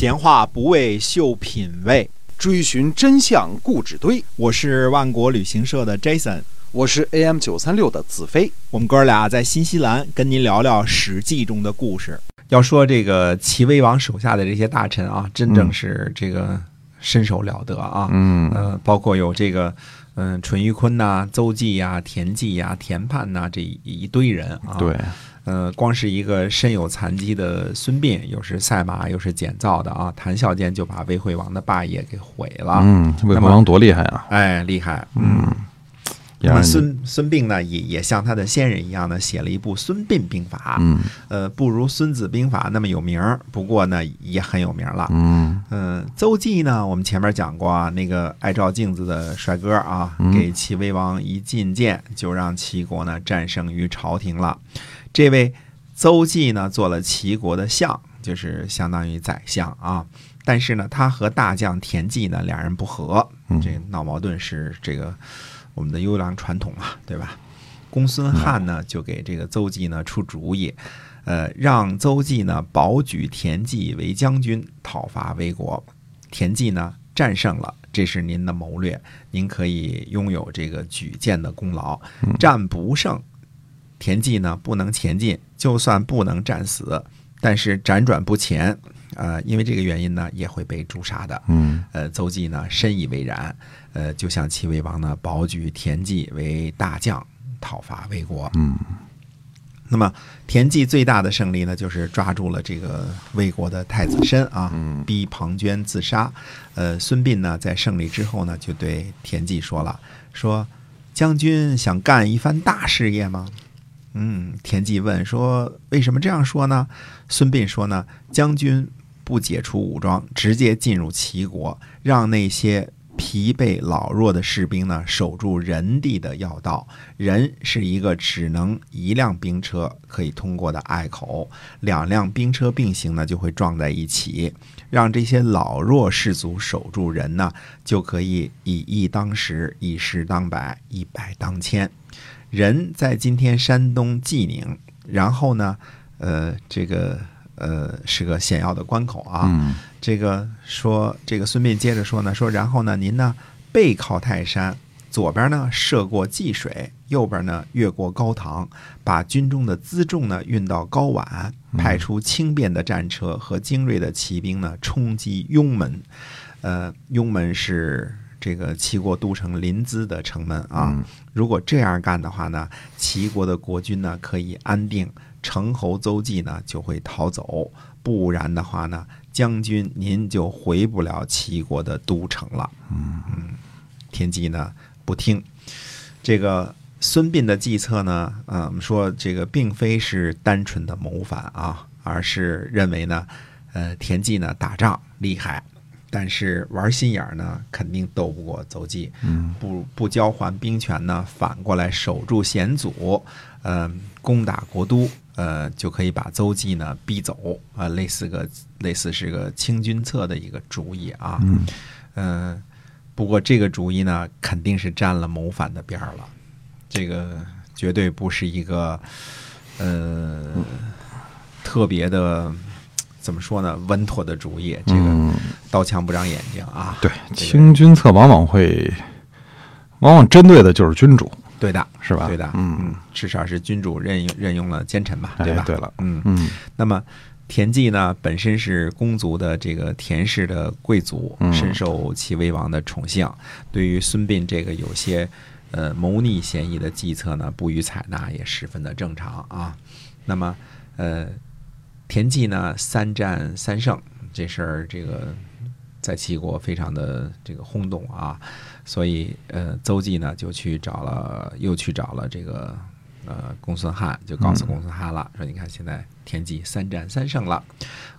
闲话不为秀品味，追寻真相故纸堆。我是万国旅行社的 Jason，我是 AM 九三六的子飞。我们哥俩在新西兰跟您聊聊《史记》中的故事。要说这个齐威王手下的这些大臣啊，真正是这个身手了得啊。嗯呃，包括有这个嗯淳于髡呐、邹忌呀、田忌呀、田盼呐这一堆人啊。对，呃，光是一个身有残疾的孙膑，又是赛马又是捡造的啊，谈笑间就把魏惠王的霸业给毁了。嗯，魏惠王多厉害啊！哎，厉害，嗯。那么孙孙膑呢，也也像他的先人一样呢，写了一部《孙膑兵法》。嗯呃，不如《孙子兵法》那么有名儿，不过呢，也很有名了。嗯嗯，邹忌呢，我们前面讲过啊，那个爱照镜子的帅哥啊，嗯给齐威王一进谏，就让齐国呢战胜于朝廷了。这位邹忌呢，做了齐国的相，就是相当于宰相啊。但是呢，他和大将田忌呢，两人不和，嗯这闹矛盾是这个我们的优良传统嘛，对吧？公孙翰呢，就给这个邹忌呢出主意，呃，让邹忌呢保举田忌为将军，讨伐魏国。田忌呢战胜了，这是您的谋略，您可以拥有这个举荐的功劳。战不胜，田忌呢不能前进，就算不能战死，但是辗转不前，呃，因为这个原因呢，也会被诛杀的。嗯呃，邹忌呢深以为然，呃，就向齐威王呢保举田忌为大将，讨伐魏国。嗯那么田忌最大的胜利呢，就是抓住了这个魏国的太子申啊，嗯逼庞涓自杀。呃，孙膑呢在胜利之后呢，就对田忌说了，说将军想干一番大事业吗？嗯，田忌问说：“为什么这样说呢？”孙膑说呢：“将军不解除武装，直接进入齐国，让那些疲惫老弱的士兵呢守住仁地的要道。仁是一个只能一辆兵车可以通过的隘口，两辆兵车并行呢就会撞在一起。让这些老弱士卒守住仁呢，就可以以一当十，以十当百，以百当千。”人在今天山东济宁，然后呢，呃，这个呃是个险要的关口啊。嗯这个说，这个孙膑接着说呢，说然后呢，您呢背靠泰山，左边呢涉过济水，右边呢越过高唐，把军中的辎重呢运到高宛，派出轻便的战车和精锐的骑兵呢冲击雍门。呃，雍门是这个齐国都城临淄的城门啊。嗯如果这样干的话呢，齐国的国君呢可以安定，城侯邹忌呢就会逃走，不然的话呢，将军您就回不了齐国的都城了。嗯田忌呢不听，这个孙膑的计策呢，呃，我们说这个并非是单纯的谋反啊，而是认为呢，呃，田忌呢打仗厉害。但是玩心眼儿呢，肯定斗不过邹忌。嗯不不交还兵权呢，反过来守住险阻，呃，攻打国都，呃，就可以把邹忌呢逼走啊、类似个类似是个清君侧的一个主意啊。嗯嗯，不过这个主意呢，肯定是占了谋反的边儿了，这个绝对不是一个呃特别的怎么说呢稳妥的主意。这个嗯，刀枪不长眼睛啊。对，清君侧往往会，往往针对的就是君主，对的，是吧？对的，嗯至少是君主任用任用了奸臣吧，对吧？哎对了嗯，嗯那么田忌呢，本身是公族的这个田氏的贵族，嗯深受齐威王的宠幸。对于孙膑这个有些呃谋逆嫌疑的计策呢，不予采纳，也十分的正常啊。那么呃，田忌呢三战三胜，这事儿这个在齐国非常的这个轰动啊，所以呃，邹忌呢就去找了，又去找了这个呃公孙瀚，就告诉公孙瀚了，说你看现在田忌三战三胜了。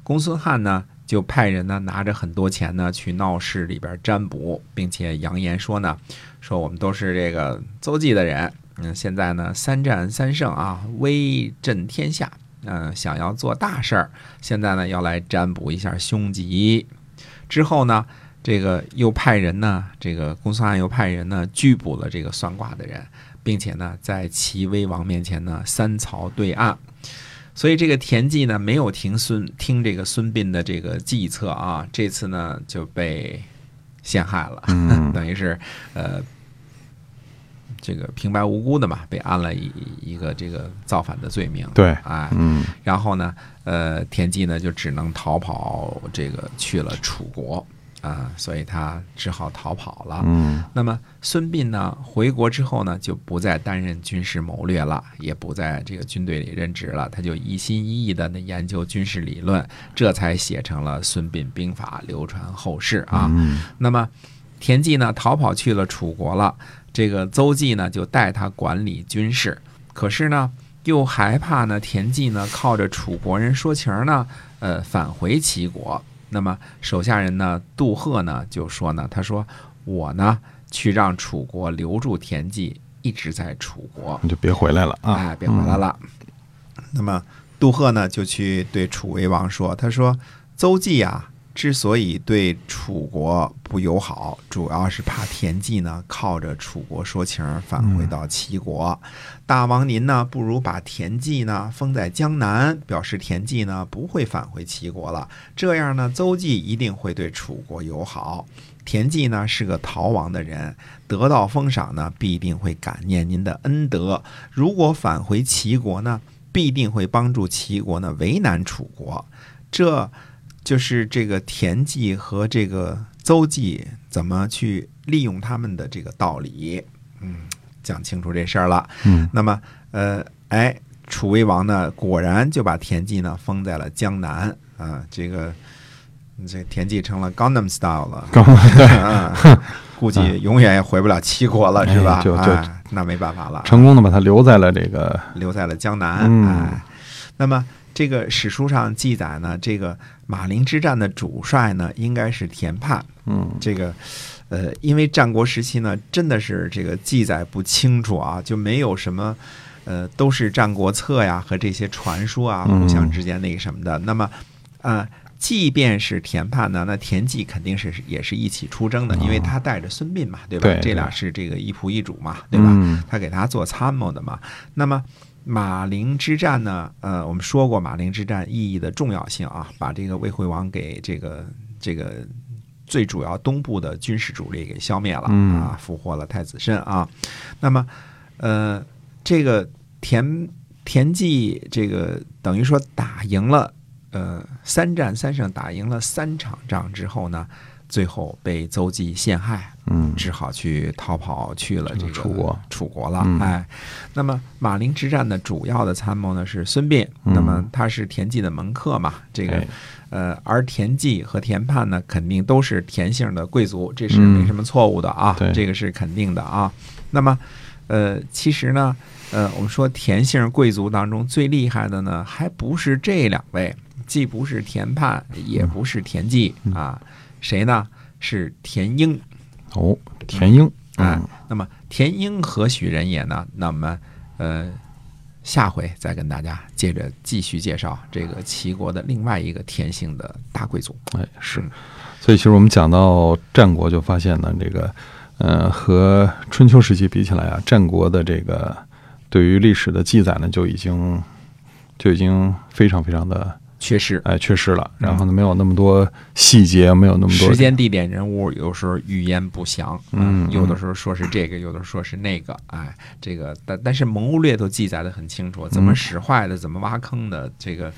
公孙瀚呢就派人呢拿着很多钱呢去闹市里边占卜，并且扬言说呢，说我们都是这个邹忌的人，嗯，现在呢三战三胜啊，威震天下。嗯、想要做大事儿，现在呢要来占卜一下凶吉。之后呢，这个又派人呢，这个公孙案又派人呢拘捕了这个算卦的人，并且呢在齐威王面前呢三曹对案。所以这个田忌呢没有听孙听这个孙膑的这个计策啊，这次呢就被陷害了，嗯 等于是呃这个平白无辜的嘛，被安了一一个这个造反的罪名。对，哎，嗯然后呢，呃，田忌呢就只能逃跑，这个去了楚国啊、所以他只好逃跑了。嗯那么孙膑呢，回国之后呢，就不再担任军事谋略了，也不在这个军队里任职了，他就一心一意的那研究军事理论，这才写成了《孙膑兵法》，流传后世啊。嗯那么田忌呢逃跑去了楚国了，这个邹忌呢就带他管理军事，可是呢又害怕呢田忌呢靠着楚国人说情儿呢，呃返回齐国。那么手下人呢杜赫呢就说呢，他说我呢去让楚国留住田忌，一直在楚国，你就别回来了啊！哎，别回来了。那么杜赫呢，就去对楚威王说：“他说，邹忌啊，之所以对楚国不友好，主要是怕田忌呢靠着楚国说情返回到齐国。大王您呢，不如把田忌呢封在江南，表示田忌呢不会返回齐国了。这样呢，邹忌一定会对楚国友好。”田忌呢是个逃亡的人，得到封赏呢，必定会感念您的恩德。如果返回齐国呢，必定会帮助齐国呢为难楚国。这就是这个田忌和这个邹忌怎么去利用他们的这个道理。嗯，讲清楚这事儿了。嗯那么，呃，哎，楚威王呢，果然就把田忌呢封在了江南啊，这个。这田忌成了 Gangnam Style 了，刚 啊，估计永远也回不了齐国了，是吧？哎就就哎那没办法了，成功的把他留在了这个留在了江南。嗯哎，那么这个史书上记载呢，这个马陵之战的主帅呢，应该是田盼。嗯这个，呃，因为战国时期呢，真的是这个记载不清楚啊，就没有什么，呃，都是《战国策》呀和这些传说啊嗯互相之间那个什么的。那么，呃。即便是田盼呢，那田忌肯定是也是一起出征的，因为他带着孙膑嘛，对吧？对这俩是这个一仆一主嘛，对吧？嗯他给他做参谋的嘛。那么马陵之战呢？呃，我们说过马陵之战意义的重要性啊，把这个魏惠王给这个这个最主要东部的军事主力给消灭了嗯啊，俘获了太子申啊。那么，呃，这个田田忌这个等于说打赢了，呃，三战三胜，打赢了三场仗之后呢，最后被邹忌陷害，嗯。只好去逃跑去了这个楚国。楚国了。嗯。哎，那么马陵之战的主要的参谋呢是孙膑，嗯。那么他是田忌的门客嘛，这个哎。呃，而田忌和田盼呢，肯定都是田姓的贵族，这是嗯。没什么错误的啊，对。这个是肯定的啊。那么，呃，其实呢，呃，我们说田姓贵族当中最厉害的呢，还不是这两位，既不是田盼，也不是田忌嗯啊，谁呢？是田英。哦，田英哎嗯，那么田英何许人也呢？那么，呃，下回再跟大家接着继续介绍这个齐国的另外一个田姓的大贵族。哎是嗯，所以其实我们讲到战国，就发现呢，这个呃和春秋时期比起来啊，战国的这个对于历史的记载呢，就已经就已经非常非常的缺失。哎缺失了。然后呢，没有那么多细节，没有那么多时间、地点、人物，有时候语言不详，嗯有的时候说是这个，有的时候说是那个，哎，这个但但是谋略都记载的很清楚，怎么嗯使坏的，怎么挖坑的，这个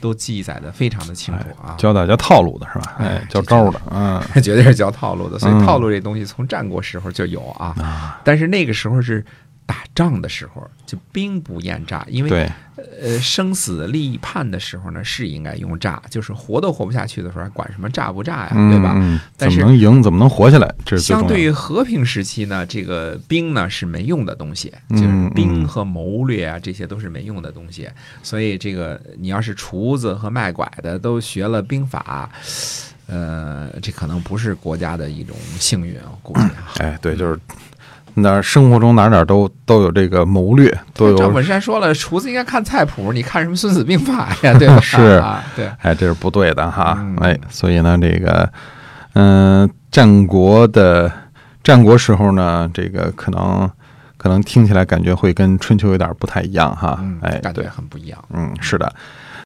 都记载的非常的清楚啊。教大家套路的是吧？哎哎，教招的，嗯。绝对是教套路的，所以嗯。套路这东西从战国时候就有啊，啊，但是那个时候是打仗的时候，就兵不厌诈，因为，呃生死立判的时候呢是应该用诈，就是活都活不下去的时候，还管什么诈不诈呀，嗯对吧？嗯但是怎么能赢？怎么能活下来？这是相。对于和平时期呢，这个兵呢是没用的东西，嗯就是兵嗯和谋略啊，这些都是没用的东西。所以这个你要是厨子和卖拐的都学了兵法，呃，这可能不是国家的一种幸运，我估计啊。哎，对，就是哪儿生活中哪儿哪儿都都有这个谋略，都有赵本山说了，厨子应该看菜谱，你看什么《孙子兵法》呀？对吧？是啊，对，哎，这是不对的哈。嗯哎，所以呢，这个，嗯、战国的战国时候呢，这个可能可能听起来感觉会跟春秋有点不太一样哈。嗯，哎，感觉对，很不一样。嗯，是的。